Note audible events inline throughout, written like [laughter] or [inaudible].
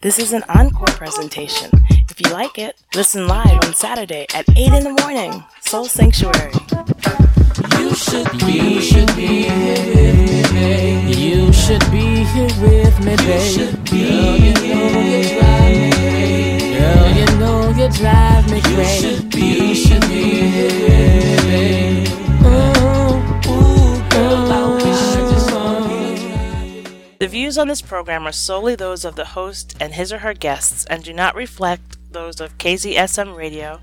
This is an encore presentation. If you like it, listen live on Saturday at 8 in the morning. Soul Sanctuary. You should be, you should be here with me. You should be here with me, babe. Girl, you know you drive me crazy. Girl, you know you drive me crazy. You should be, you should be here with me. Views on this program are solely those of the host and his or her guests and do not reflect those of KZSM Radio,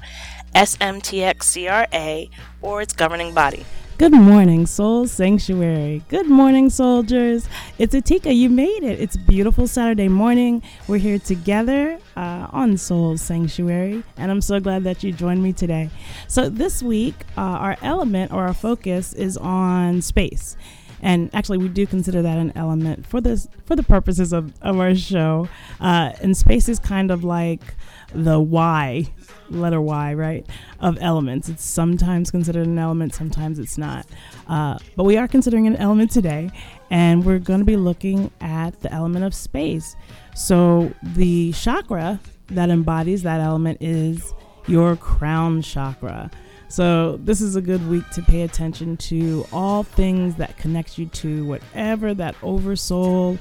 SMTXCRA, or its governing body. Good morning, Soul Sanctuary. Good morning, soldiers. It's Atika. You made it. It's beautiful Saturday morning. We're here together uh, on Soul Sanctuary, and I'm so glad that you joined me today. So, this week, uh, our element or our focus is on space. And actually, we do consider that an element for this for the purposes of, of our show. Uh, and space is kind of like the Y, letter Y, right, of elements. It's sometimes considered an element, sometimes it's not. Uh, but we are considering an element today, and we're going to be looking at the element of space. So the chakra that embodies that element is your crown chakra. So this is a good week to pay attention to all things that connect you to whatever that oversoul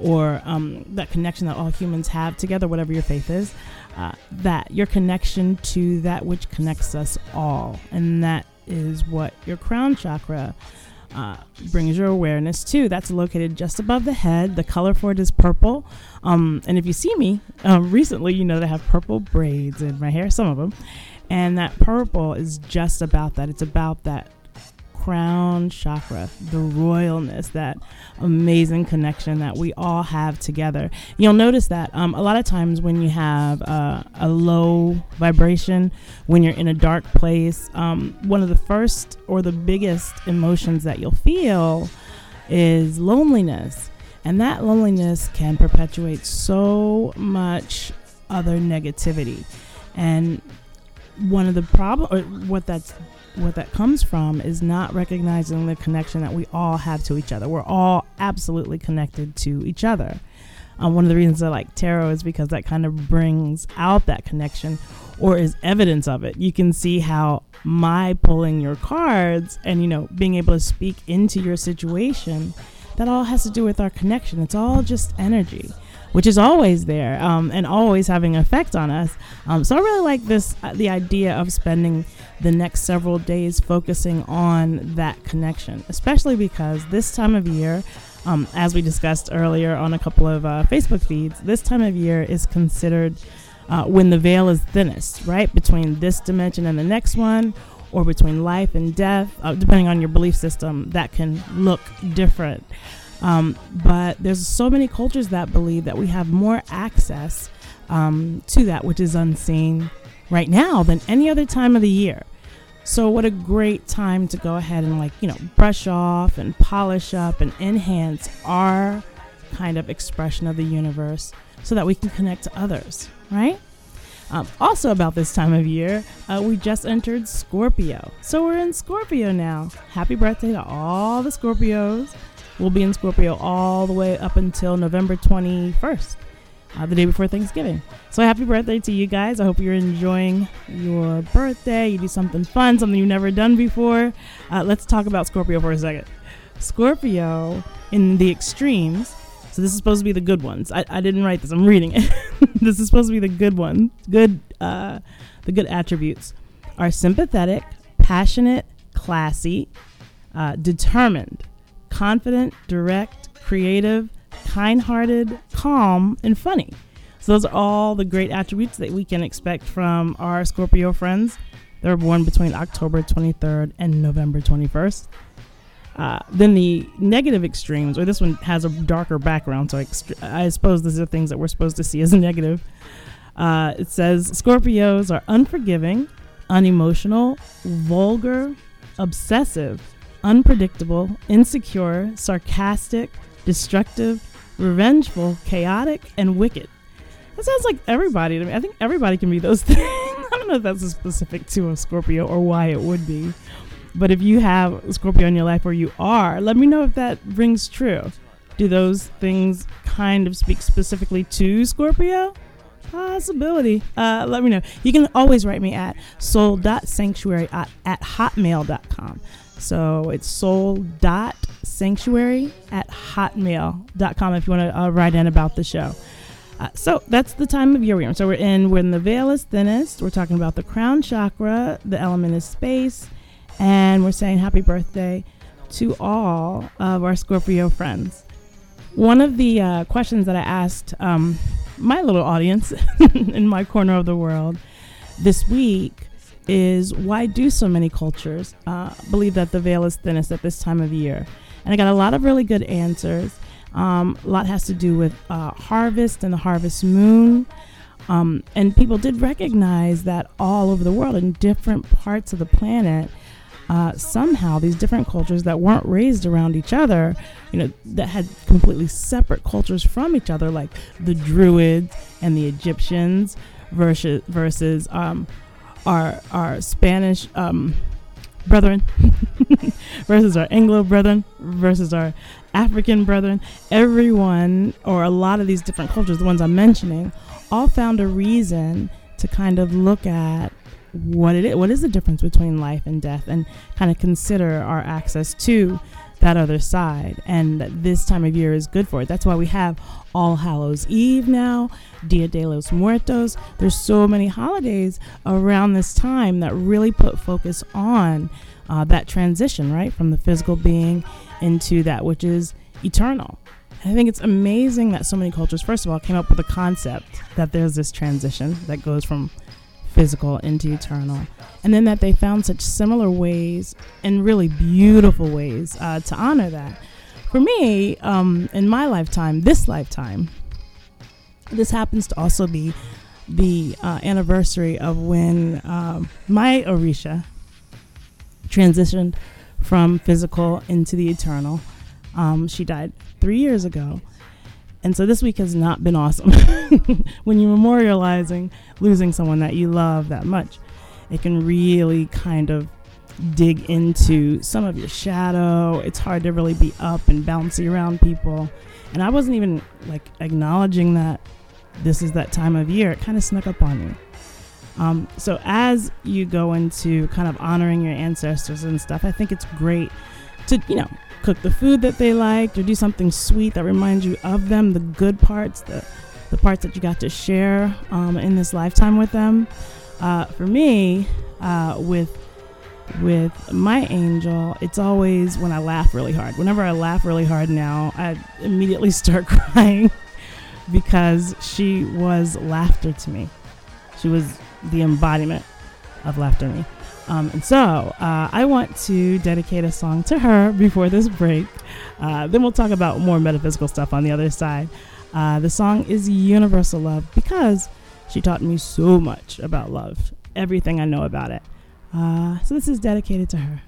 or um, that connection that all humans have together, whatever your faith is, uh, that your connection to that which connects us all. And that is what your crown chakra uh, brings your awareness to. That's located just above the head. The color for it is purple. Um, and if you see me um, recently, you know that I have purple braids in my hair, some of them. And that purple is just about that. It's about that crown chakra, the royalness, that amazing connection that we all have together. You'll notice that um, a lot of times when you have uh, a low vibration, when you're in a dark place, um, one of the first or the biggest emotions that you'll feel is loneliness. And that loneliness can perpetuate so much other negativity. And one of the problem or what that's what that comes from is not recognizing the connection that we all have to each other. We're all absolutely connected to each other. Um, one of the reasons I like tarot is because that kind of brings out that connection or is evidence of it. You can see how my pulling your cards and you know being able to speak into your situation that all has to do with our connection. It's all just energy which is always there um, and always having effect on us. Um, so I really like this uh, the idea of spending the next several days focusing on that connection, especially because this time of year. Um, as we discussed earlier on a couple of uh, Facebook feeds, this time of year is considered uh, when the veil is thinnest, right? Between this dimension and the next one, or between life and death, uh, depending on your belief system, that can look different. Um, but there's so many cultures that believe that we have more access um, to that which is unseen right now than any other time of the year. So what a great time to go ahead and like, you know, brush off and polish up and enhance our kind of expression of the universe so that we can connect to others, right? Um, also, about this time of year, uh, we just entered Scorpio. So we're in Scorpio now. Happy birthday to all the Scorpios. We'll be in Scorpio all the way up until November 21st, uh, the day before Thanksgiving. So happy birthday to you guys. I hope you're enjoying your birthday. You do something fun, something you've never done before. Uh, let's talk about Scorpio for a second. Scorpio in the extremes. So this is supposed to be the good ones. I, I didn't write this. I'm reading it. [laughs] this is supposed to be the good one. Good, uh, the good attributes are sympathetic, passionate, classy, uh, determined, confident, direct, creative, kind hearted, calm, and funny. So, those are all the great attributes that we can expect from our Scorpio friends. They're born between October 23rd and November 21st. Uh, then the negative extremes, or this one has a darker background, so I suppose these are things that we're supposed to see as [laughs] negative. Uh, it says Scorpios are unforgiving, unemotional, vulgar, obsessive, unpredictable, insecure, sarcastic, destructive, revengeful, chaotic, and wicked. That sounds like everybody to me. I think everybody can be those [laughs] things. I don't know if that's specific to a Scorpio or why it would be. But if you have Scorpio in your life or you are, let me know if that rings true. Do those things kind of speak specifically to Scorpio? Possibility. Uh, let me know. You can always write me at soul.sanctuary at, at hotmail.com. So it's soul.sanctuary at hotmail.com if you want to uh, write in about the show. Uh, so that's the time of year we're in. So we're in when the veil is thinnest. We're talking about the crown chakra. The element is space. And we're saying happy birthday to all of our Scorpio friends. One of the uh, questions that I asked um, my little audience [laughs] in my corner of the world this week is why do so many cultures uh, believe that the veil is thinnest at this time of year? And I got a lot of really good answers. Um, a lot has to do with uh, harvest and the harvest moon. Um, and people did recognize that all over the world, in different parts of the planet, uh, somehow these different cultures that weren't raised around each other, you know, that had completely separate cultures from each other, like the Druids and the Egyptians, versus versus um, our our Spanish um, brethren, [laughs] versus our Anglo brethren, versus our African brethren. Everyone, or a lot of these different cultures, the ones I'm mentioning, all found a reason to kind of look at what it is, what is the difference between life and death, and kind of consider our access to that other side. And this time of year is good for it. That's why we have All Hallows Eve now, Dia de los Muertos. There's so many holidays around this time that really put focus on uh, that transition, right, from the physical being into that which is eternal. I think it's amazing that so many cultures, first of all, came up with the concept that there's this transition that goes from physical into eternal. And then that they found such similar ways and really beautiful ways uh, to honor that. For me, um, in my lifetime, this lifetime, this happens to also be the uh, anniversary of when um, my Orisha transitioned from physical into the eternal. Um, she died three years ago. And so this week has not been awesome. [laughs] when you're memorializing losing someone that you love that much, it can really kind of dig into some of your shadow. It's hard to really be up and bouncy around people. And I wasn't even like acknowledging that this is that time of year. It kind of snuck up on me. Um, so as you go into kind of honoring your ancestors and stuff, I think it's great to, you know, cook the food that they liked or do something sweet that reminds you of them, the good parts, the, the parts that you got to share um, in this lifetime with them. Uh, for me, uh, with with my angel, it's always when I laugh really hard. Whenever I laugh really hard now, I immediately [laughs] start crying because she was laughter to me. She was the embodiment of laughter to me. Um, and so uh, I want to dedicate a song to her [laughs] before this break. Uh, then we'll talk about more metaphysical stuff on the other side. Uh, the song is Universal Love because she taught me so much about love, everything I know about it. Uh, so this is dedicated to her.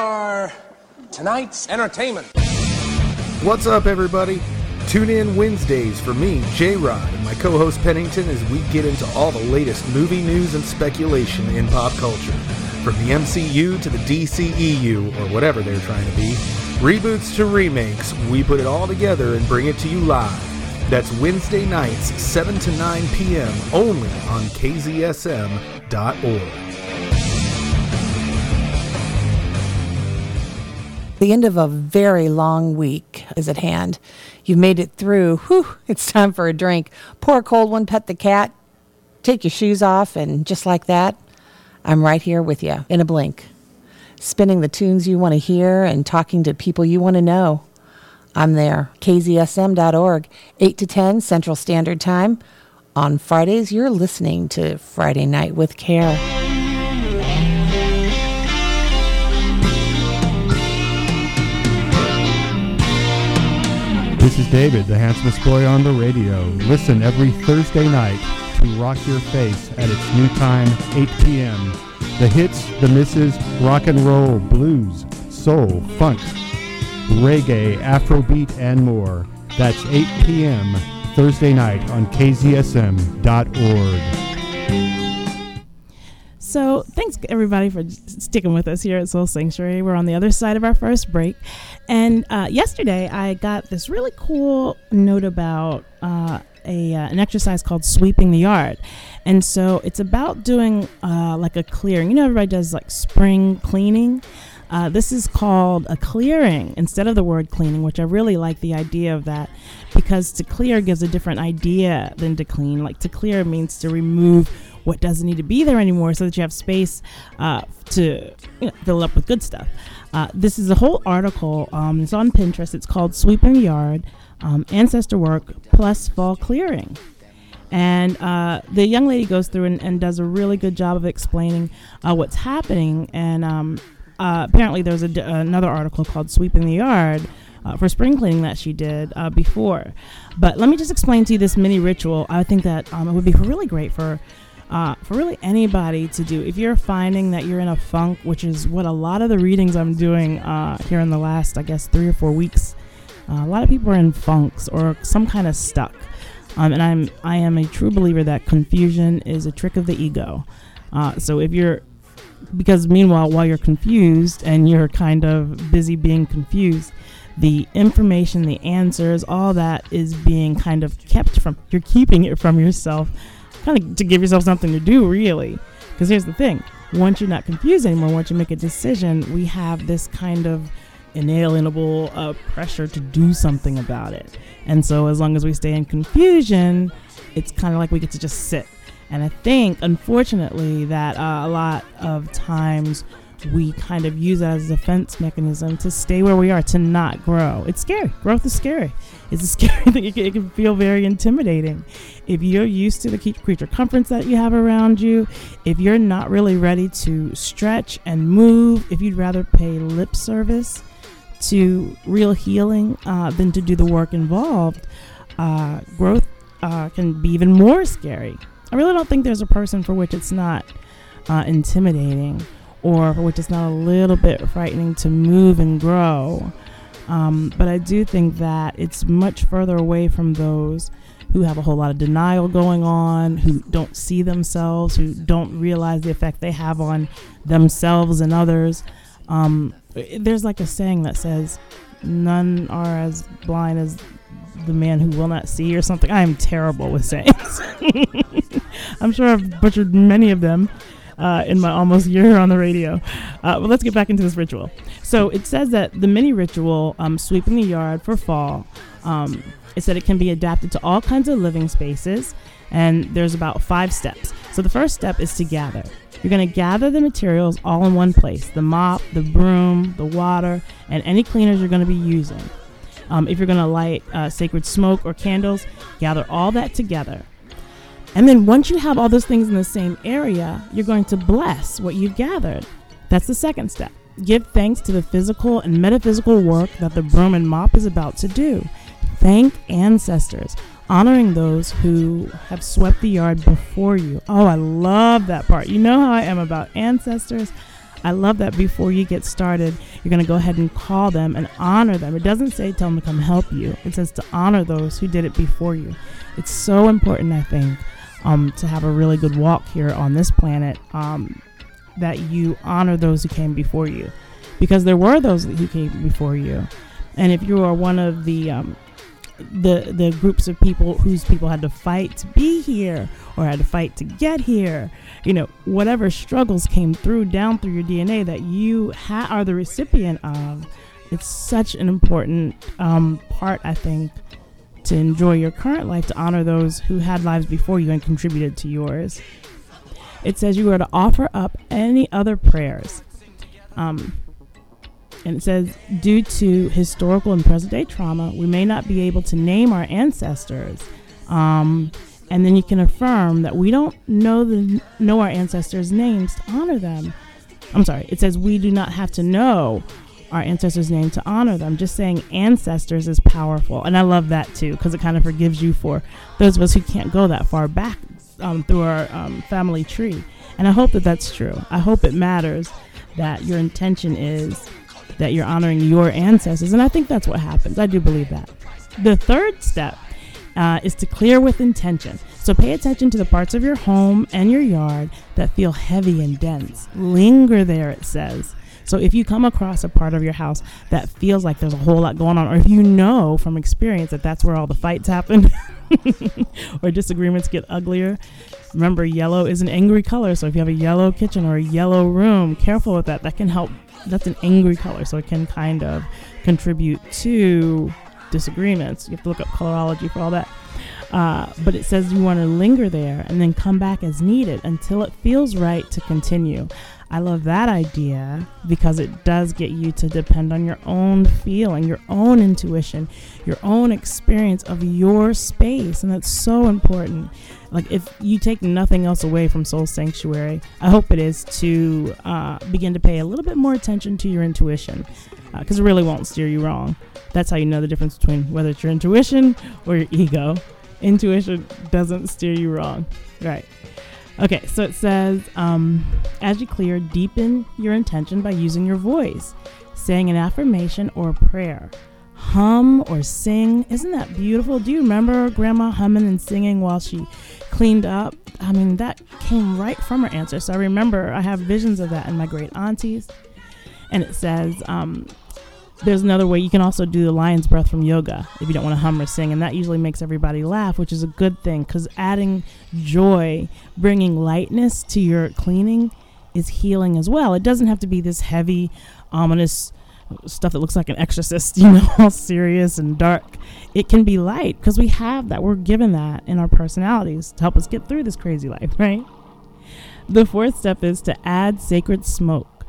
Are tonight's entertainment. What's up, everybody? Tune in Wednesdays for me, J Rod, and my co host Pennington as we get into all the latest movie news and speculation in pop culture. From the MCU to the DCEU, or whatever they're trying to be, reboots to remakes, we put it all together and bring it to you live. That's Wednesday nights, 7 to 9 p.m., only on KZSM.org. The end of a very long week is at hand. You've made it through. Whew, it's time for a drink. Pour a cold one, pet the cat, take your shoes off, and just like that, I'm right here with you in a blink. Spinning the tunes you want to hear and talking to people you want to know. I'm there. KZSM.org, 8 to 10 Central Standard Time On Fridays, you're listening to Friday Night with Care. This is David, the handsomest boy on the radio. Listen every Thursday night to Rock Your Face at its new time, 8 p.m. The hits, the misses, rock and roll, blues, soul, funk, reggae, afrobeat, and more. That's 8 p.m. Thursday night on kzsm.org. So, thanks everybody for sticking with us here at Soul Sanctuary. We're on the other side of our first break. And uh, yesterday, I got this really cool note about uh, a, uh, an exercise called sweeping the yard. And so, it's about doing uh, like a clearing. You know, everybody does like spring cleaning. Uh, this is called a clearing instead of the word cleaning, which I really like the idea of that because to clear gives a different idea than to clean. Like to clear means to remove what doesn't need to be there anymore so that you have space uh, to you know, fill up with good stuff. Uh, this is a whole article. Um, it's on Pinterest. It's called Sweeping Yard, um, Ancestor Work plus Fall Clearing. And uh, the young lady goes through and, and, does a really good job of explaining uh, what's happening. And um, uh, apparently, there's another article called Sweeping the Yard. Uh, for spring cleaning that she did uh, before. But let me just explain to you this mini ritual. I think that um, it would be really great for uh, for really anybody to do. If you're finding that you're in a funk, which is what a lot of the readings I'm doing uh, here in the last, I guess, three or four weeks, uh, a lot of people are in funks or some kind of stuck. Um, and I'm I am a true believer that confusion is a trick of the ego. Uh, so if you're because meanwhile while you're confused and you're kind of busy being confused the information the answers all that is being kind of kept from you're keeping it from yourself kind of to give yourself something to do, really. Because here's the thing once you're not confused anymore, once you make a decision, we have this kind of inalienable uh, pressure to do something about it. And so, as long as we stay in confusion, it's kind of like we get to just sit. And I think, unfortunately, that uh, a lot of times we kind of use that as a defense mechanism to stay where we are, to not grow. It's scary. Growth is scary. It's a scary [laughs] thing. It can, it can feel very intimidating. If you're used to the creature comforts that you have around you, if you're not really ready to stretch and move, if you'd rather pay lip service to real healing uh, than to do the work involved, uh, growth uh, can be even more scary. I really don't think there's a person for which it's not uh, intimidating or for which it's not a little bit frightening to move and grow. Um, but I do think that it's much further away from those who have a whole lot of denial going on, who don't see themselves, who don't realize the effect they have on themselves and others. Um, there's like a saying that says, None are as blind as the man who will not see, or something. I am terrible with sayings. [laughs] I'm sure I've butchered many of them uh, in my almost year on the radio. Uh, but let's get back into this ritual. So it says that the mini ritual, um, sweeping the yard for fall, um, it said it can be adapted to all kinds of living spaces, and there's about five steps. So the first step is to gather. You're going to gather the materials all in one place the mop, the broom, the water, and any cleaners you're going to be using. Um, if you're going to light uh, sacred smoke or candles, gather all that together. And then once you have all those things in the same area, you're going to bless what you've gathered. That's the second step. Give thanks to the physical and metaphysical work that the broom and mop is about to do. Thank ancestors, honoring those who have swept the yard before you. Oh, I love that part. You know how I am about ancestors. I love that before you get started, you're going to go ahead and call them and honor them. It doesn't say tell them to come help you, it says to honor those who did it before you. It's so important, I think, um, to have a really good walk here on this planet, um, that you honor those who came before you, because there were those who came before you, and if you are one of the um, the the groups of people whose people had to fight to be here or had to fight to get here, you know, whatever struggles came through down through your DNA that you ha- are the recipient of, it's such an important um, part, I think, to enjoy your current life, to honor those who had lives before you and contributed to yours. It says you are to offer up any other prayers. Um, and it says, due to historical and present day trauma, we may not be able to name our ancestors. Um, And then you can affirm that we don't know the know our ancestors' names to honor them. I'm sorry. It says we do not have to know our ancestors' name to honor them. Just saying ancestors is powerful, and I love that too because it kind of forgives you for those of us who can't go that far back um, through our um, family tree. And I hope that that's true. I hope it matters that your intention is that you're honoring your ancestors, and I think that's what happens. I do believe that. The third step uh, is to clear with intention. So pay attention to the parts of your home and your yard that feel heavy and dense. Linger there, it says. So if you come across a part of your house that feels like there's a whole lot going on, or if you know from experience that that's where all the fights happen [laughs] or disagreements get uglier, remember yellow is an angry color. So if you have a yellow kitchen or a yellow room, careful with that. That can help. That's an angry color, so it can kind of contribute to disagreements. You have to look up colorology for all that. Uh, but it says you want to linger there and then come back as needed until it feels right to continue. I love that idea because it does get you to depend on your own feeling, your own intuition, your own experience of your space. And that's so important. Like, if you take nothing else away from Soul Sanctuary, I hope it is to uh, begin to pay a little bit more attention to your intuition because uh, it really won't steer you wrong. That's how you know the difference between whether it's your intuition or your ego. Intuition doesn't steer you wrong. Right. Okay, so it says, um, as you clear, deepen your intention by using your voice, saying an affirmation or prayer. Hum or sing. Isn't that beautiful? Do you remember grandma humming and singing while she cleaned up? I mean, that came right from her answer. So I remember I have visions of that in my great aunties. And it says, um, there's another way you can also do the lion's breath from yoga if you don't want to hum or sing and that usually makes everybody laugh which is a good thing because adding joy bringing lightness to your cleaning is healing as well. It doesn't have to be this heavy ominous stuff that looks like an exorcist [laughs] you know all serious and dark. It can be light because we have that. We're given that in our personalities to help us get through this crazy life [laughs] right? The fourth step is to add sacred smoke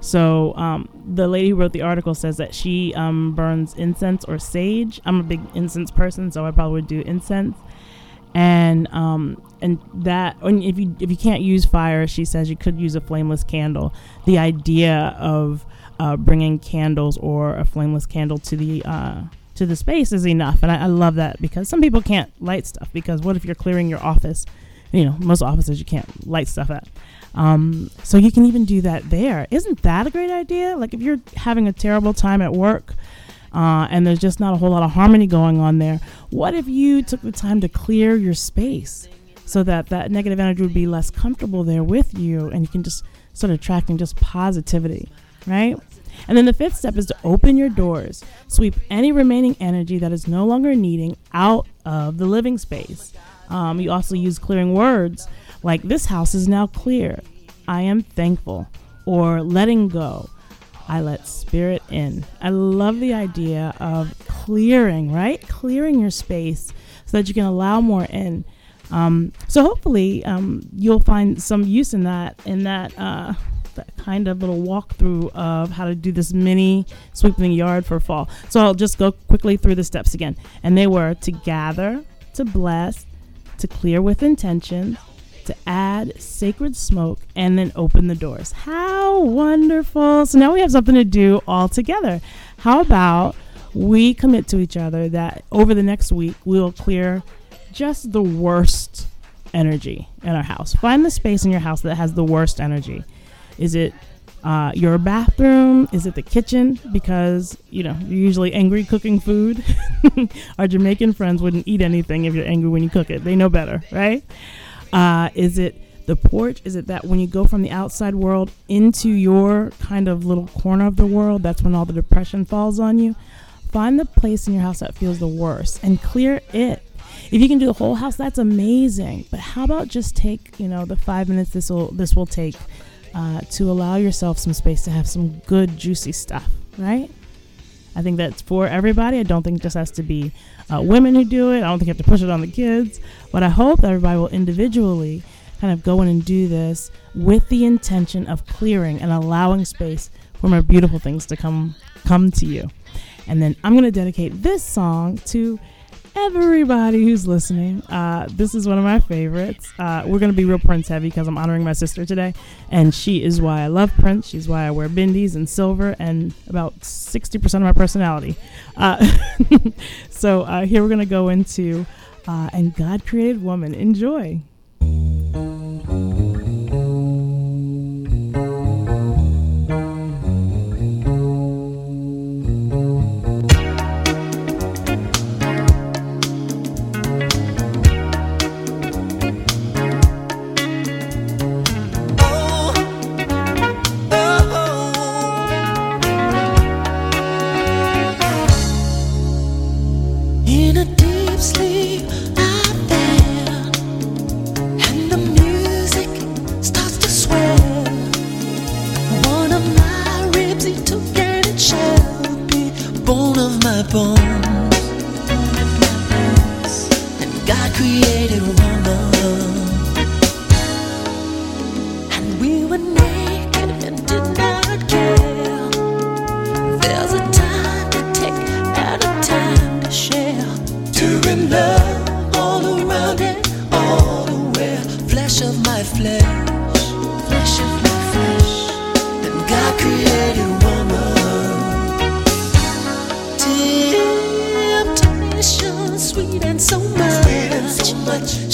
so um, the lady who wrote the article says that she um, burns incense or sage. I'm a big incense person, so I probably would do incense. And um, and that and if you if you can't use fire, she says you could use a flameless candle. The idea of uh, bringing candles or a flameless candle to the uh, to the space is enough, and I, I love that because some people can't light stuff. Because what if you're clearing your office? You know, most offices you can't light stuff at. Um, so you can even do that there. Isn't that a great idea? Like if you're having a terrible time at work uh, and there's just not a whole lot of harmony going on there, what if you took the time to clear your space so that that negative energy would be less comfortable there with you and you can just start attracting just positivity, right? And then the fifth step is to open your doors. Sweep any remaining energy that is no longer needing out of the living space. Um, you also use clearing words like, this house is now clear. I am thankful. Or letting go. I let spirit in. I love the idea of clearing, right? Clearing your space so that you can allow more in. Um, so hopefully um, you'll find some use in that in that uh, that kind of little walkthrough of how to do this mini sweeping yard for fall. So I'll just go quickly through the steps again, and they were to gather, to bless, to clear with intention, to add sacred smoke and then open the doors. How wonderful! So now we have something to do all together. How about we commit to each other that over the next week we'll clear just the worst energy in our house. Find the space in your house that has the worst energy. Is it uh, your bathroom? Is it the kitchen? Because, you know, you're usually angry cooking food. [laughs] Our Jamaican friends wouldn't eat anything if you're angry when you cook it. They know better, right? Uh, is it the porch? Is it that when you go from the outside world into your kind of little corner of the world, that's when all the depression falls on you? Find the place in your house that feels the worst and clear it. If you can do the whole house, that's amazing. But how about just take, you know, the five minutes this will this will take uh, to allow yourself some space to have some good juicy stuff, right? I think that's for everybody. I don't think it just has to be uh, women who do it. I don't think you have to push it on the kids. But I hope that everybody will individually kind of go in and do this with the intention of clearing and allowing space for more beautiful things to come come to you. And then I'm going to dedicate this song to everybody who's listening. Uh, this is one of my favorites. Uh, we're going to be real Prince heavy because I'm honoring my sister today, and she is why I love Prince. She's why I wear bindies and silver and about 60% of my personality. Uh, [laughs] so uh, here we're going to go into uh, And God Created Woman. Enjoy. Much.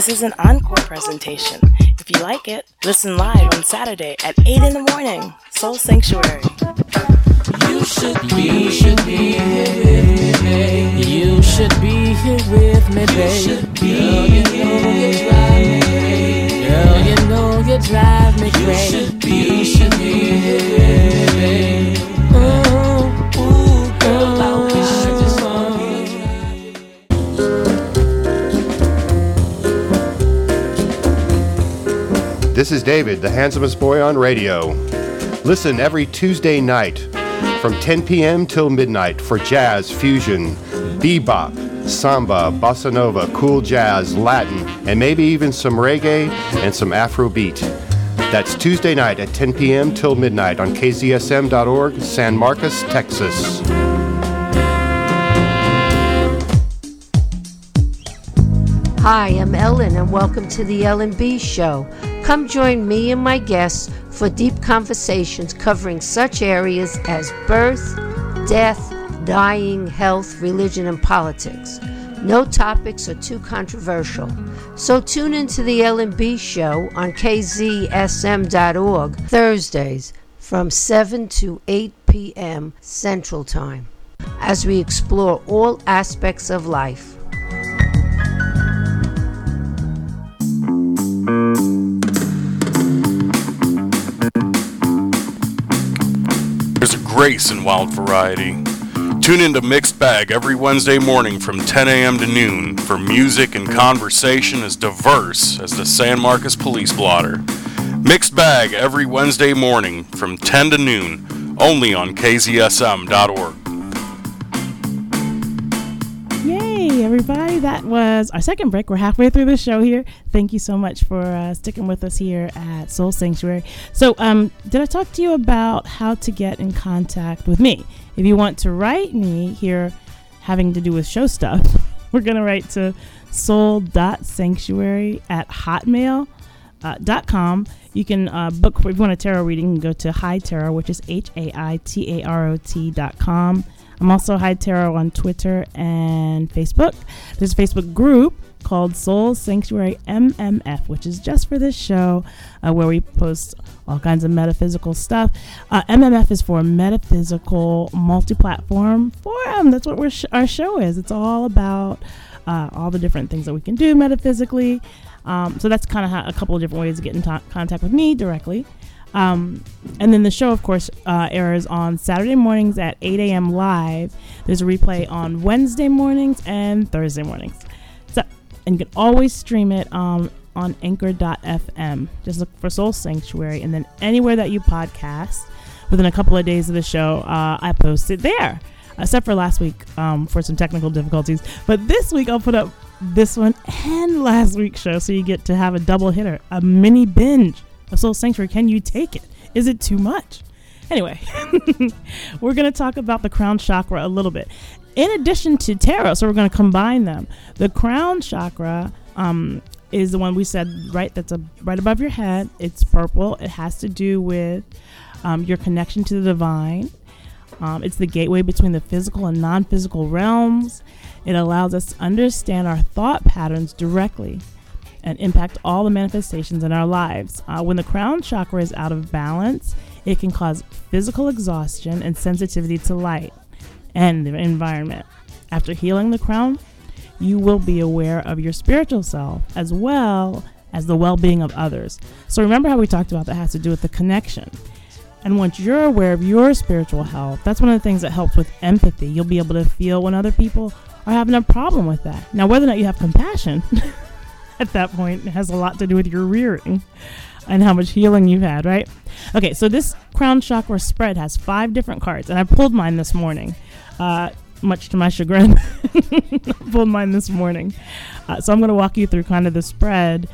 This is an encore presentation. If you like it, listen live on Saturday at 8 in the morning. Soul Sanctuary. You should be, you should be here, babe. You should be here with me, babe. Girl, you know you drive me. Girl, you know you drive me crazy. You should be, you should be here, babe. This is David, the handsomest boy on radio. Listen every Tuesday night from 10 p.m. till midnight for jazz, fusion, bebop, samba, bossa nova, cool jazz, Latin, and maybe even some reggae and some Afrobeat. That's Tuesday night at 10 p.m. till midnight on kzsm.org, San Marcos, Texas. Hi, I'm Ellen, and welcome to the Ellen B Show. Come join me and my guests for deep conversations covering such areas as birth, death, dying, health, religion, and politics. No topics are too controversial. So tune into the Ellen B Show on kzsm.org Thursdays, from 7 to 8 p.m. Central Time as we explore all aspects of life. There's a grace in wild variety. Tune into Mixed Bag every Wednesday morning from 10 a.m. to noon for music and conversation as diverse as the San Marcos Police Blotter. Mixed Bag every Wednesday morning from 10 to noon, only on kzsm.org. everybody. That was our second break. We're halfway through the show here. Thank you so much for uh, sticking with us here at Soul Sanctuary. So, um, did I talk to you about how to get in contact with me? If you want to write me here having to do with show stuff, [laughs] we're going to write to soul.sanctuary at hotmail.com. Uh. You can uh, book, if you want a tarot reading, you can go to Hai Tarot, which is H A I T A R O T dot com. I'm also Hai Tarot on Twitter and Facebook. There's a Facebook group called Soul Sanctuary MMF, which is just for this show, uh, where we post all kinds of metaphysical stuff. Uh, MMF is for Metaphysical Multi Platform Forum. That's what sh- our show is. It's all about uh, all the different things that we can do metaphysically. Um, so that's kind of a couple of different ways to get in t- contact with me directly. Um, and then the show, of course, uh, airs on Saturday mornings at 8 a.m. live. There's a replay on Wednesday mornings and Thursday mornings. So, and you can always stream it um, on anchor.fm. Just look for Soul Sanctuary, and then anywhere that you podcast, within a couple of days of the show, uh, I post it there. Except for last week um, for some technical difficulties. But this week, I'll put up this one and last week's show, so you get to have a double hitter, a mini binge of Soul Sanctuary. Can you take it? Is it too much? Anyway, [laughs] we're going to talk about the crown chakra a little bit. In addition to tarot, so we're going to combine them. The crown chakra um, is the one we said right. That's a right above your head. It's purple. It has to do with um, your connection to the divine. Um, it's the gateway between the physical and non-physical realms. It allows us to understand our thought patterns directly and impact all the manifestations in our lives. Uh, when the crown chakra is out of balance, it can cause physical exhaustion and sensitivity to light and the environment. After healing the crown, you will be aware of your spiritual self as well as the well being of others. So, remember how we talked about that has to do with the connection. And once you're aware of your spiritual health, that's one of the things that helps with empathy. You'll be able to feel when other people are having a problem with that. Now, whether or not you have compassion [laughs] [laughs] at that point has a lot to do with your rearing and how much healing you've had, right? Okay, so this crown chakra spread has five different cards, and I pulled mine this morning, uh, much to my chagrin. [laughs] Pulled mine this morning. Uh, so I'm going to walk you through kind of the spread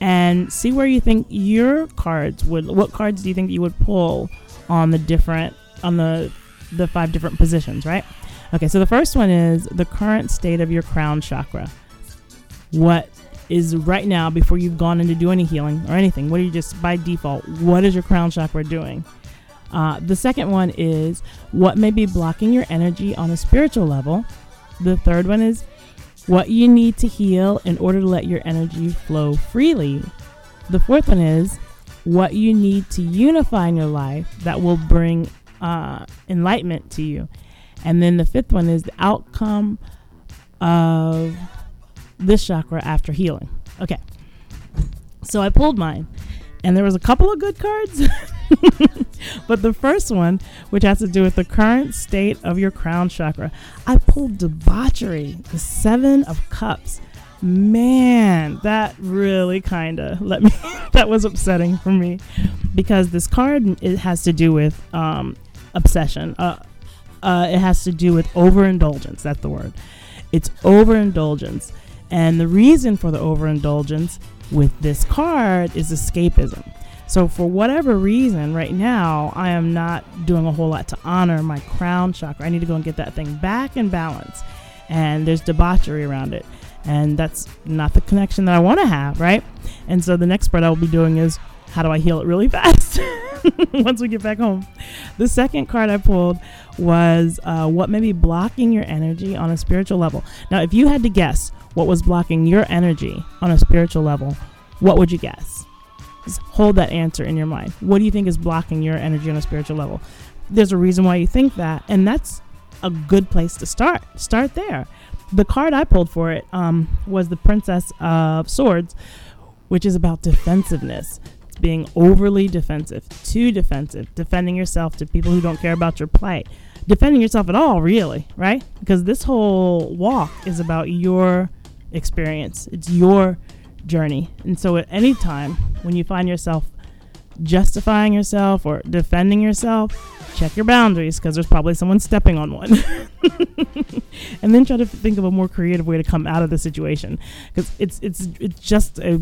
and see where you think your cards would. What cards do you think you would pull on the different on the the five different positions, right? Okay, so the first one is the current state of your crown chakra. What is right now before you've gone in to do any healing or anything? What are you just by default? What is your crown chakra doing? Uh, the second one is what may be blocking your energy on a spiritual level. The third one is what you need to heal in order to let your energy flow freely. The fourth one is what you need to unify in your life that will bring uh, enlightenment to you. And then the fifth one is the outcome of this chakra after healing. Okay. So I pulled mine, and there was a couple of good cards. [laughs] but the first one, which has to do with the current state of your crown chakra, I pulled debauchery, the Seven of Cups. Man, that really kind of let me. [laughs] that was upsetting for me because this card it has to do with um, obsession. Uh, uh, it has to do with overindulgence. That's the word. It's overindulgence. And the reason for the overindulgence with this card is escapism. So, for whatever reason, right now, I am not doing a whole lot to honor my crown chakra. I need to go and get that thing back in balance. And there's debauchery around it. And that's not the connection that I want to have, right? And so, the next part I will be doing is how do I heal it really [laughs] fast [laughs] once we get back home? The second card I pulled was uh, what may be blocking your energy on a spiritual level. Now, if you had to guess what was blocking your energy on a spiritual level, what would you guess? Just hold that answer in your mind. What do you think is blocking your energy on a spiritual level? There's a reason why you think that, and that's a good place to start. Start there. The card I pulled for it um, was the Princess of Swords, which is about defensiveness. Being overly defensive, too defensive, defending yourself to people who don't care about your plight, defending yourself at all, really, right? Because this whole walk is about your experience, it's your journey. And so, at any time when you find yourself justifying yourself or defending yourself, check your boundaries because there's probably someone stepping on one. [laughs] and then try to think of a more creative way to come out of the situation because it's it's it's just a,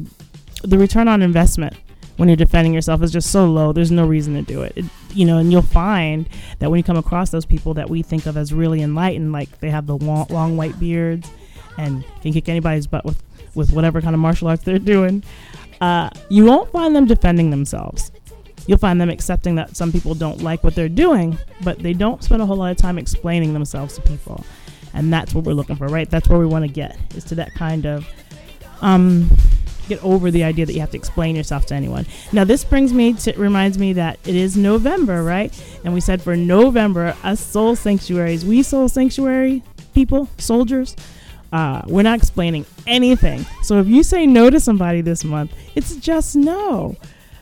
the return on investment when you're defending yourself is just so low. There's no reason to do it. it. You know, and you'll find that when you come across those people that we think of as really enlightened, like they have the long, long white beards and can kick anybody's butt with with whatever kind of martial arts they're doing, uh, you won't find them defending themselves. You'll find them accepting that some people don't like what they're doing, but they don't spend a whole lot of time explaining themselves to people. And that's what we're looking for, right? That's where we want to get, is to that kind of um, get over the idea that you have to explain yourself to anyone. Now, this brings me to reminds me that it is November, right? And we said for November, us soul sanctuaries, we soul sanctuary people, soldiers, uh, we're not explaining anything. So if you say no to somebody this month, it's just no.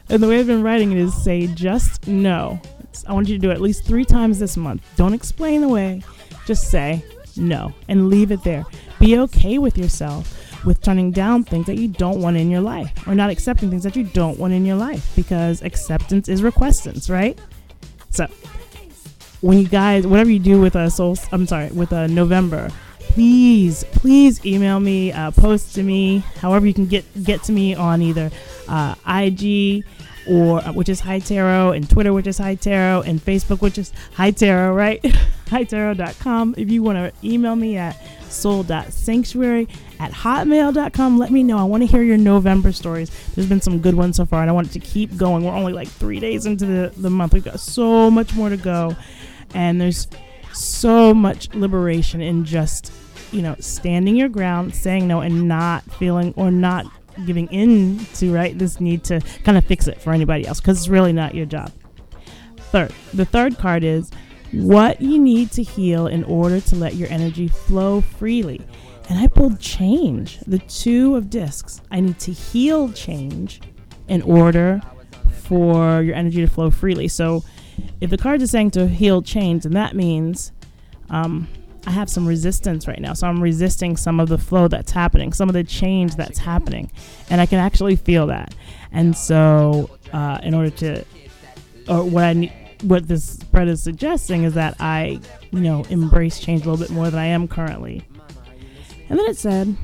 And the way I've been writing it is say just no. It's, I want you to do it at least three times this month. Don't explain away. Just say no and leave it there. Be okay with yourself with turning down things that you don't want in your life or not accepting things that you don't want in your life because acceptance is requestance, right? So when you guys, whatever you do with a soul, I'm sorry, with a November, please, please email me, uh, post to me, however you can get get to me on either uh, IG or uh, which is Hai Tarot and Twitter, which is Hai Tarot and Facebook, which is Hai Tarot, right? [laughs] HaiTarot.com. If you want to email me at soul.sanctuary at hotmail.com, let me know. I want to hear your November stories. There's been some good ones so far, and I want it to keep going. We're only like three days into the, the month. We've got so much more to go. And there's so much liberation in just, you know, standing your ground, saying no, and not feeling or not giving in to, right, this need to kind of fix it for anybody else because it's really not your job. Third, the third card is what you need to heal in order to let your energy flow freely. And I pulled change, the two of discs. I need to heal change in order for your energy to flow freely. So if the card is saying to heal change, then that means um, I have some resistance right now. So I'm resisting some of the flow that's happening, some of the change that's happening. And I can actually feel that. And so, uh, in order to, or what I need, what this spread is suggesting is that I, you know, embrace change a little bit more than I am currently. And then it said,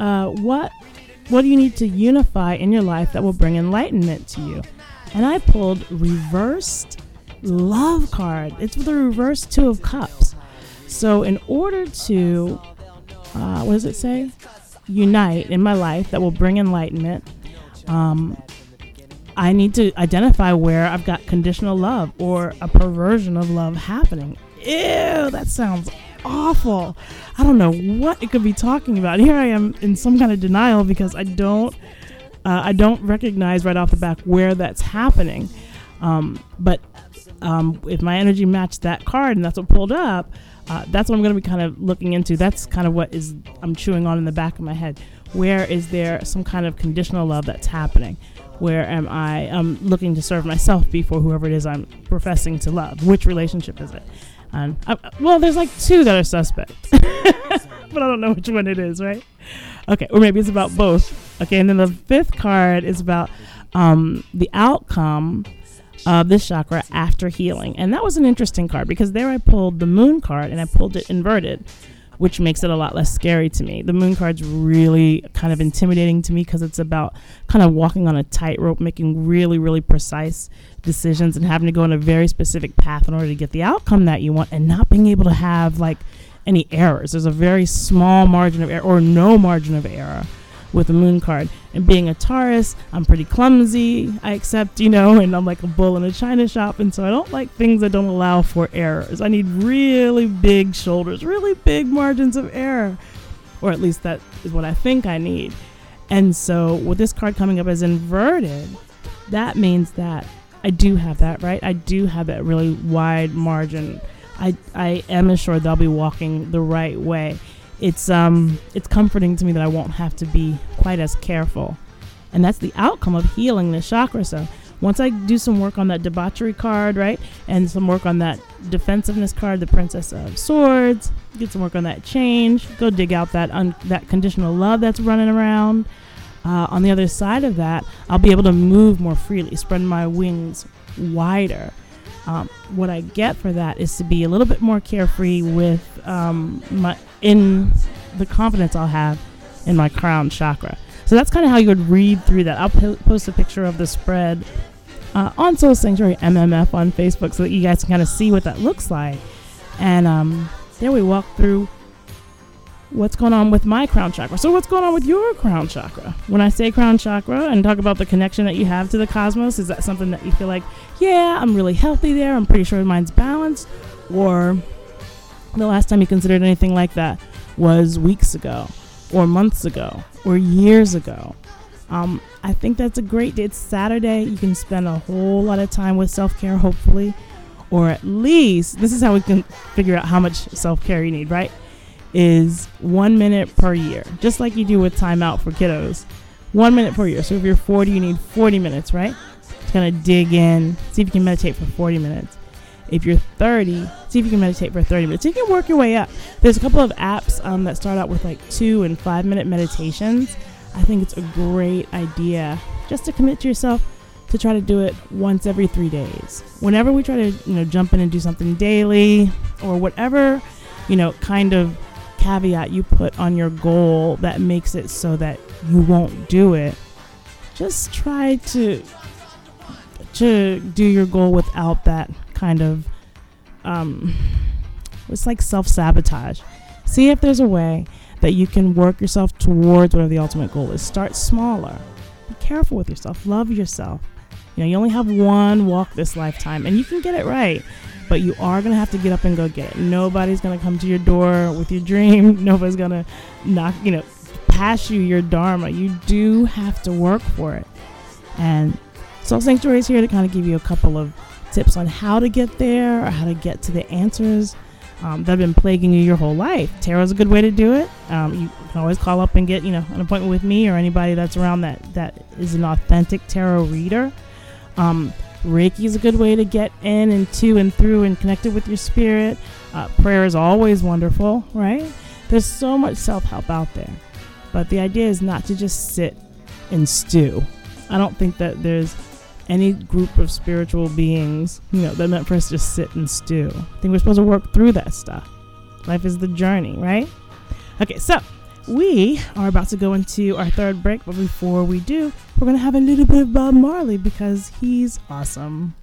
uh, what what do you need to unify in your life that will bring enlightenment to you? And I pulled reversed love card. It's the reverse two of cups. So in order to, uh, what does it say? Unite in my life that will bring enlightenment. Um, I need to identify where I've got conditional love or a perversion of love happening. Ew, that sounds awful. I don't know what it could be talking about. [laughs] Here I am in some kind of denial because I don't, uh, I don't recognize right off the back where that's happening. Um, but um, if my energy matched that card and that's what pulled up, uh, that's what I'm going to be kind of looking into. That's kind of what is I'm chewing on in the back of my head. Where is there some kind of conditional love that's happening? Where am I um, looking to serve myself before whoever it is I'm professing to love? Which relationship is it? And uh, well, there's like two that are suspect, [laughs] but I don't know which one it is, right? Okay, or maybe it's about both. Okay, and then the fifth card is about um, the outcome of this chakra after healing. And that was an interesting card because there I pulled the moon card and I pulled it inverted, which makes it a lot less scary to me. The moon card's really kind of intimidating to me because it's about kind of walking on a tightrope, making really, really precise decisions and having to go on a very specific path in order to get the outcome that you want and not being able to have like any errors. There's a very small margin of error or no margin of error with the moon card. And being a Taurus, I'm pretty clumsy. I accept, you know, [laughs] and I'm like a bull in a china shop. And so I don't like things that don't allow for errors. I need really big shoulders, really big margins of error. Or at least that is what I think I need. And so with this card coming up as inverted, that means that I do have that, right? I do have that really wide margin. I, I am assured they'll be walking the right way. It's um it's comforting to me that I won't have to be quite as careful. And that's the outcome of healing the chakra. So once I do some work on that debauchery card, right, and some work on that defensiveness card, the Princess of Swords, get some work on that change, go dig out that un- that conditional love that's running around. Uh, on the other side of that, I'll be able to move more freely, spread my wings wider. Um, what I get for that is to be a little bit more carefree with um, my in the confidence I'll have in my crown chakra. So that's kind of how you would read through that. I'll po- post a picture of the spread uh, on Soul Sanctuary MMF on Facebook so that you guys can kind of see what that looks like. And um, there we walk through what's going on with my crown chakra. So, what's going on with your crown chakra? When I say crown chakra and talk about the connection that you have to the cosmos, is that something that you feel like, yeah, I'm really healthy there, I'm pretty sure mine's balanced? Or the last time you considered anything like that was weeks ago, or months ago, or years ago? Um, I think that's a great day. It's Saturday. You can spend a whole lot of time with self care, hopefully. Or at least, this is how we can figure out how much self care you need, right? Is one minute per year, just like you do with time out for kiddos. One minute per year. So if you're 40, you need 40 minutes, right? Just kind of dig in, see if you can meditate for 40 minutes. If you're 30, see if you can meditate for 30 minutes. You can work your way up. There's a couple of apps um, that start out with like two and five minute meditations. I think it's a great idea just to commit to yourself to try to do it once every three days. Whenever we try to, you know, jump in and do something daily or whatever, you know, kind of caveat you put on your goal that makes it so that you won't do it, just try to to do your goal without that kind of um it's like self-sabotage. See if there's a way that you can work yourself towards whatever the ultimate goal is. Start smaller. Be careful with yourself. Love yourself. You know, you only have one walk this lifetime and you can get it right. But you are to have to get up and go get it. Nobody's to come to your door with your dream. [laughs] Nobody's to knock, you know, pass you your dharma. You do have to work for it. And Soul Sanctuary is here to kind of give you a couple of tips on how to get there or how to get to the answers um, that have been plaguing you your whole life. Tarot's a good way to do it. Um, you can always call up and get you know an appointment with me or anybody that's around that that is an authentic tarot reader. Um, Reiki is a good way to get in and to and through and connected with your spirit. Uh, prayer is always wonderful, right? There's so much self help out there, but the idea is not to just sit and stew. I don't think that there's any group of spiritual beings, you know, that meant for us to just sit and stew. I think we're supposed to work through that stuff. Life is the journey, right? Okay, so we are about to go into our third break, but before we do, we're going to have a little bit of Bob Marley because he's awesome.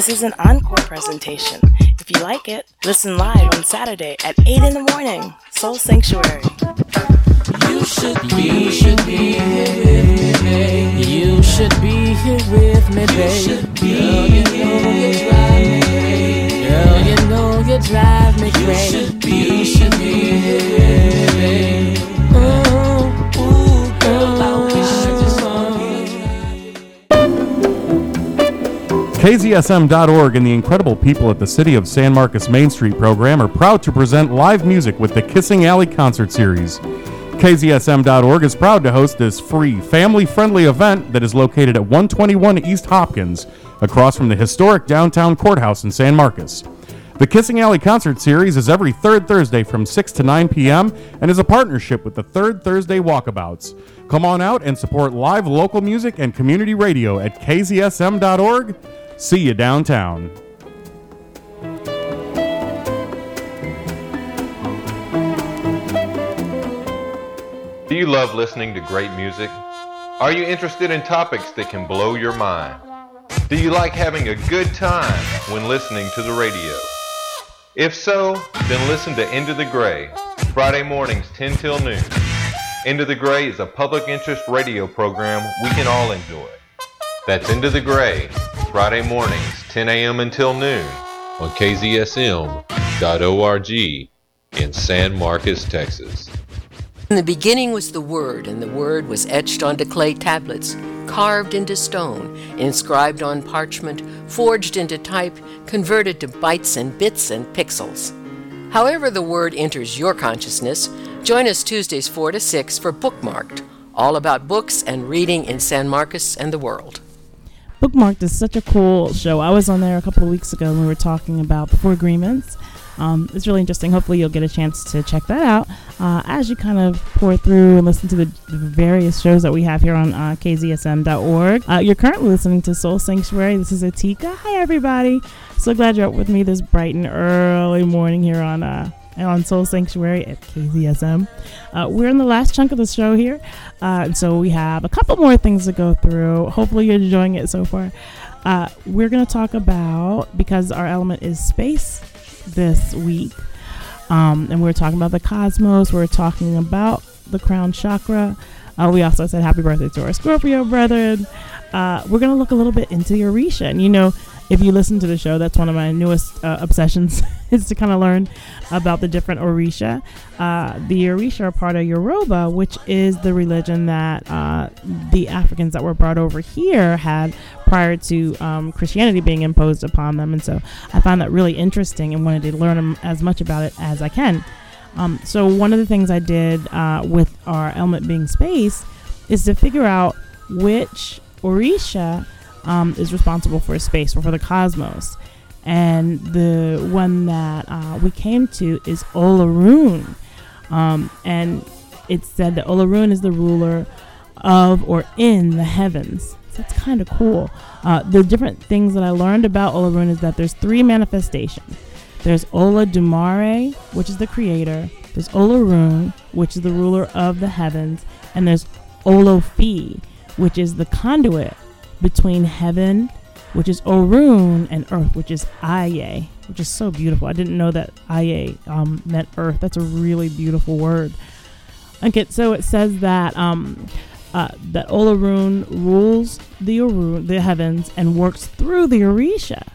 This is an encore presentation. If you like it, listen live on Saturday at 8 in the morning. Soul Sanctuary. You should be, you should be here with me. You should be here with me, babe. Girl, you know you drive me. Girl, you know you drive me crazy. You should be, you should be here with me. Ooh, KZSM.org and the incredible people at the City of San Marcos Main Street program are proud to present live music with the Kissing Alley Concert Series. KZSM.org is proud to host this free, family friendly event that is located at 121 East Hopkins, across from the historic downtown courthouse in San Marcos. The Kissing Alley Concert Series is every third Thursday from 6 to 9 p.m. and is a partnership with the Third Thursday Walkabouts. Come on out and support live local music and community radio at kzsm.org. See you downtown. Do you love listening to great music? Are you interested in topics that can blow your mind? Do you like having a good time when listening to the radio? If so, then listen to Into the Gray, Friday mornings 10 till noon. Into the Gray is a public interest radio program we can all enjoy. That's Into the Gray, Friday mornings 10 a.m. until noon on KZSM.org in San Marcos, Texas. In the beginning was the Word, and the Word was etched onto clay tablets, carved into stone, inscribed on parchment, forged into type, converted to bytes and bits and pixels. However, the Word enters your consciousness, join us Tuesdays 4 to 6 for Bookmarked, all about books and reading in San Marcos and the world. Bookmarked is such a cool show. I was on there a couple of weeks ago and we were talking about four agreements. Um, it's really interesting. Hopefully, you'll get a chance to check that out uh, as you kind of pore through and listen to the, the various shows that we have here on uh, kzsm.org. Uh, you're currently listening to Soul Sanctuary. This is Atika. Hi, everybody. So glad you're up with me this bright and early morning here on on Soul Sanctuary at KZSM. Uh, we're in the last chunk of the show here, uh, and so we have a couple more things to go through. Hopefully, you're enjoying it so far. Uh, we're going to talk about because our element is space this week, um, and we're talking about the cosmos. We're talking about the crown chakra. Uh, we also said happy birthday to our Scorpio brethren. Uh, we're going to look a little bit into Orisha. And you know, if you listen to the show, that's one of my newest uh, obsessions [laughs] is to kind of learn about the different Orisha. Uh, the Orisha are part of Yoruba, which is the religion that uh, the Africans that were brought over here had prior to um, Christianity being imposed upon them. And so I found that really interesting and wanted to learn as much about it as I can. Um, so one of the things I did uh, with our element being space is to figure out which Orisha um, is responsible for space or for the cosmos. And the one that uh, we came to is Olorun. Um, and it said that Olorun is the ruler of or in the heavens. So that's kind of cool. Uh, the different things that I learned about Olorun is that there's three manifestations. There's Olodumare, which is the creator. There's Olorun, which is the ruler of the heavens. And there's Olofi, which is the conduit between heaven, which is Orun, and earth, which is Aye, which is so beautiful. I didn't know that Aye um, meant earth. That's a really beautiful word. Okay, so it says that um, uh, that Olorun rules the Orun, the heavens, and works through the Orisha,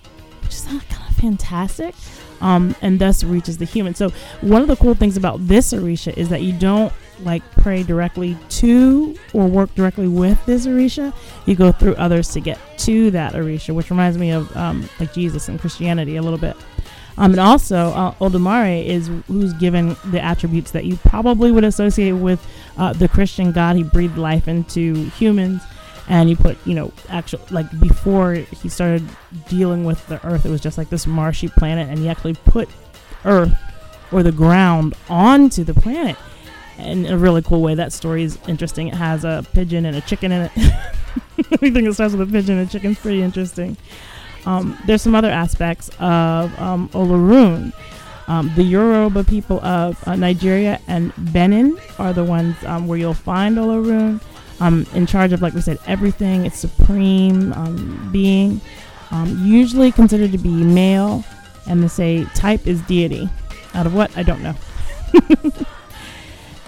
which is kind of fantastic. Um, and thus reaches the human. So one of the cool things about this Orisha is that you don't like pray directly to or work directly with this Orisha. You go through others to get to that Orisha, which reminds me of um, like Jesus and Christianity a little bit. Um, and also, uh, Olodumare is who's given the attributes that you probably would associate with uh, the Christian God. He breathed life into humans, and he put, you know, actual like before he started dealing with the earth, it was just like this marshy planet, and he actually put earth or the ground onto the planet in a really cool way. That story is interesting. It has a pigeon and a chicken in it. [laughs] Anything that starts with a pigeon and chicken pretty interesting. Um, there's some other aspects of um, Olorun. Um, the Yoruba people of uh, Nigeria and Benin are the ones um, where you'll find Olorun. Um, in charge of, like we said, everything. It's supreme um, being, usually considered to be male, and they say type is deity. Out of what? I don't know. [laughs]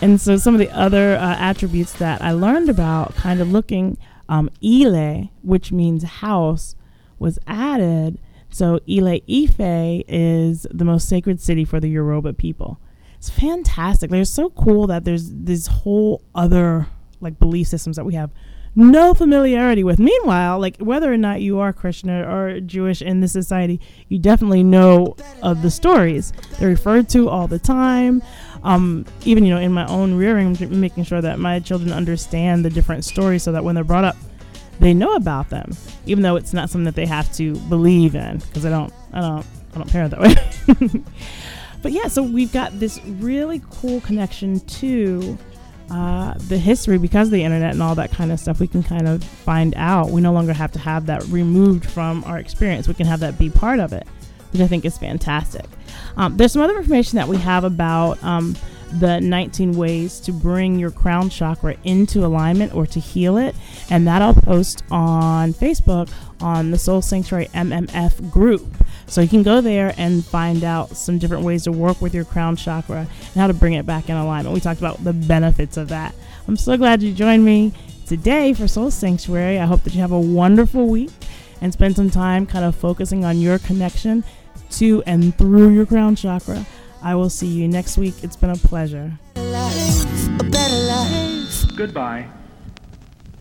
and so some of the other uh, attributes that I learned about, kind of looking, um, Ile, which means house, was added. So Ile Ife is the most sacred city for the Yoruba people. It's fantastic. They're so cool that there's this whole other like belief systems that we have no familiarity with. Meanwhile, like whether or not you are Christian or, or Jewish in this society, you definitely know of the stories. They're referred to all the time. Um, even you know, in my own rearing, making sure that my children understand the different stories, so that when they're brought up, they know about them, even though it's not something that they have to believe in. Because I don't, I don't, I don't parent that way. [laughs] but yeah, so we've got this really cool connection to uh, the history because of the internet and all that kind of stuff. We can kind of find out. We no longer have to have that removed from our experience. We can have that be part of it, which I think is fantastic. Um, there's some other information that we have about. Um, the 19 ways to bring your crown chakra into alignment or to heal it. And that I'll post on Facebook on the Soul Sanctuary MMF group. So you can go there and find out some different ways to work with your crown chakra and how to bring it back in alignment. We talked about the benefits of that. I'm so glad you joined me today for Soul Sanctuary. I hope that you have a wonderful week and spend some time kind of focusing on your connection to and through your crown chakra. I will see you next week. It's been a pleasure. Goodbye.